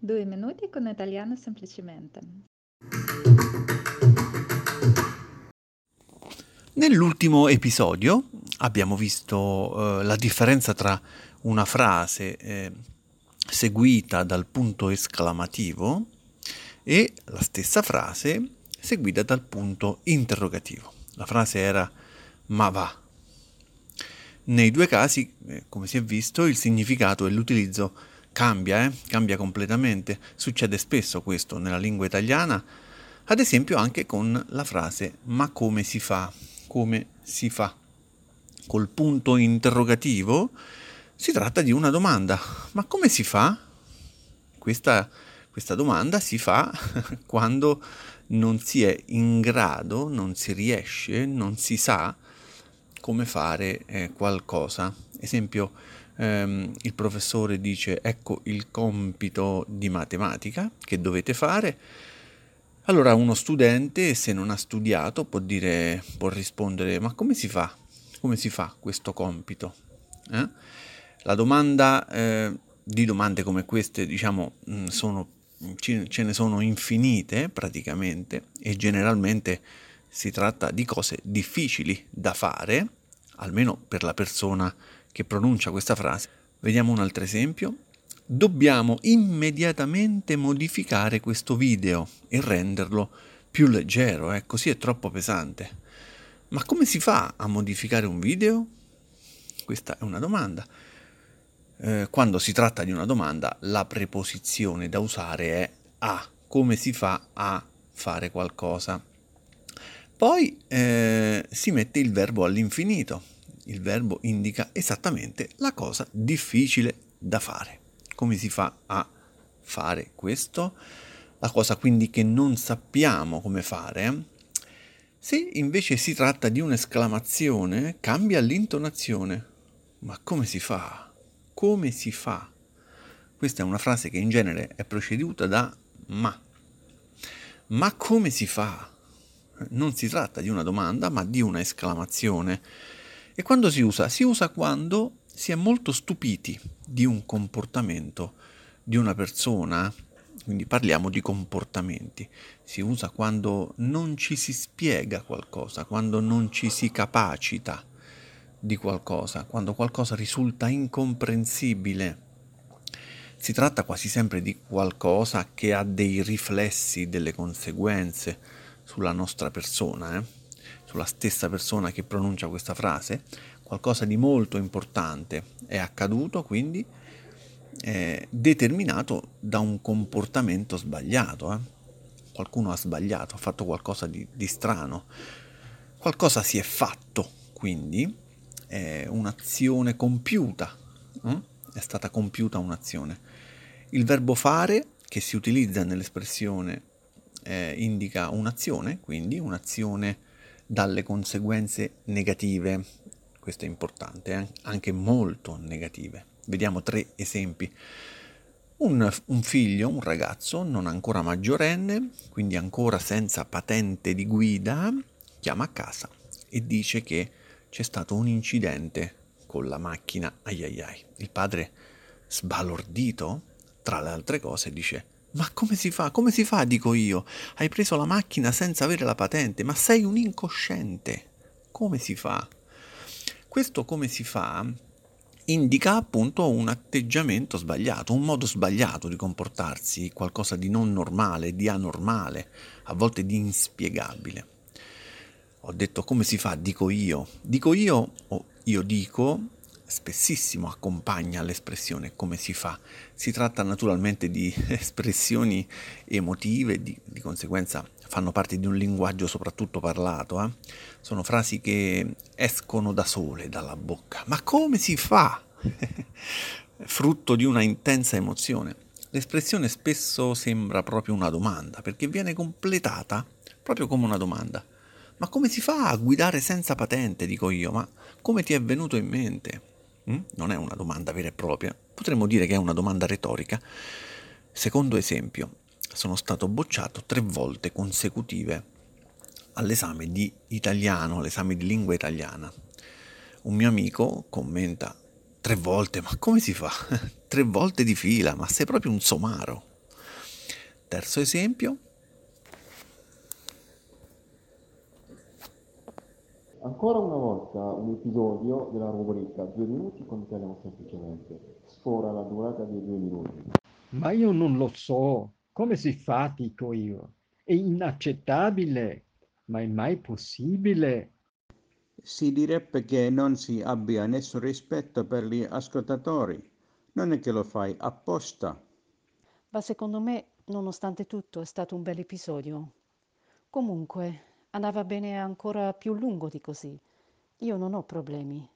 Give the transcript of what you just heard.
Due minuti con italiano semplicemente. Nell'ultimo episodio abbiamo visto eh, la differenza tra una frase eh, seguita dal punto esclamativo e la stessa frase seguita dal punto interrogativo. La frase era ma va. Nei due casi, eh, come si è visto, il significato e l'utilizzo cambia, eh? cambia completamente. Succede spesso questo nella lingua italiana, ad esempio anche con la frase ma come si fa? Come si fa? Col punto interrogativo si tratta di una domanda. Ma come si fa? Questa, questa domanda si fa quando non si è in grado, non si riesce, non si sa come fare eh, qualcosa. Esempio, ehm, il professore dice ecco il compito di matematica che dovete fare. Allora uno studente, se non ha studiato, può, dire, può rispondere ma come si fa? Come si fa questo compito? Eh? La domanda eh, di domande come queste, diciamo, mm, sono, ce ne sono infinite praticamente e generalmente si tratta di cose difficili da fare, almeno per la persona che pronuncia questa frase. Vediamo un altro esempio. Dobbiamo immediatamente modificare questo video e renderlo più leggero, eh? così è troppo pesante. Ma come si fa a modificare un video? Questa è una domanda. Eh, quando si tratta di una domanda, la preposizione da usare è a. Come si fa a fare qualcosa? Poi eh, si mette il verbo all'infinito il verbo indica esattamente la cosa difficile da fare. Come si fa a fare questo? La cosa quindi che non sappiamo come fare. Se invece si tratta di un'esclamazione, cambia l'intonazione. Ma come si fa? Come si fa? Questa è una frase che in genere è preceduta da ma. Ma come si fa? Non si tratta di una domanda, ma di una esclamazione e quando si usa? Si usa quando si è molto stupiti di un comportamento di una persona, quindi parliamo di comportamenti. Si usa quando non ci si spiega qualcosa, quando non ci si capacita di qualcosa, quando qualcosa risulta incomprensibile. Si tratta quasi sempre di qualcosa che ha dei riflessi, delle conseguenze sulla nostra persona. Eh? Sulla stessa persona che pronuncia questa frase, qualcosa di molto importante è accaduto, quindi eh, determinato da un comportamento sbagliato. Eh? Qualcuno ha sbagliato, ha fatto qualcosa di, di strano, qualcosa si è fatto, quindi è un'azione compiuta, eh? è stata compiuta un'azione. Il verbo fare che si utilizza nell'espressione eh, indica un'azione, quindi un'azione dalle conseguenze negative. Questo è importante, eh? anche molto negative. Vediamo tre esempi. Un, un, figlio, un ragazzo non ancora maggiorenne, quindi ancora senza patente di guida, chiama a casa e dice che c'è stato un incidente con la macchina. Ai ai ai. Il padre, sbalordito, tra le altre cose, dice ma come si fa? Come si fa, dico io? Hai preso la macchina senza avere la patente, ma sei un incosciente. Come si fa? Questo come si fa indica appunto un atteggiamento sbagliato, un modo sbagliato di comportarsi, qualcosa di non normale, di anormale, a volte di inspiegabile. Ho detto come si fa, dico io. Dico io o io dico spessissimo accompagna l'espressione come si fa. Si tratta naturalmente di espressioni emotive, di, di conseguenza fanno parte di un linguaggio soprattutto parlato. Eh? Sono frasi che escono da sole dalla bocca. Ma come si fa? Frutto di una intensa emozione. L'espressione spesso sembra proprio una domanda, perché viene completata proprio come una domanda. Ma come si fa a guidare senza patente, dico io, ma come ti è venuto in mente? Mm? Non è una domanda vera e propria, potremmo dire che è una domanda retorica. Secondo esempio, sono stato bocciato tre volte consecutive all'esame di italiano, all'esame di lingua italiana. Un mio amico commenta tre volte, ma come si fa? tre volte di fila, ma sei proprio un somaro. Terzo esempio. Ancora una volta un episodio della rubrica Due minuti con Italiano semplicemente. Sfora la durata dei due minuti. Ma io non lo so. Come si fa, dico io? È inaccettabile, ma è mai possibile? Si direbbe che non si abbia nessun rispetto per gli ascoltatori. Non è che lo fai apposta. Ma secondo me, nonostante tutto, è stato un bel episodio. Comunque, andava bene ancora più lungo di così. Io non ho problemi.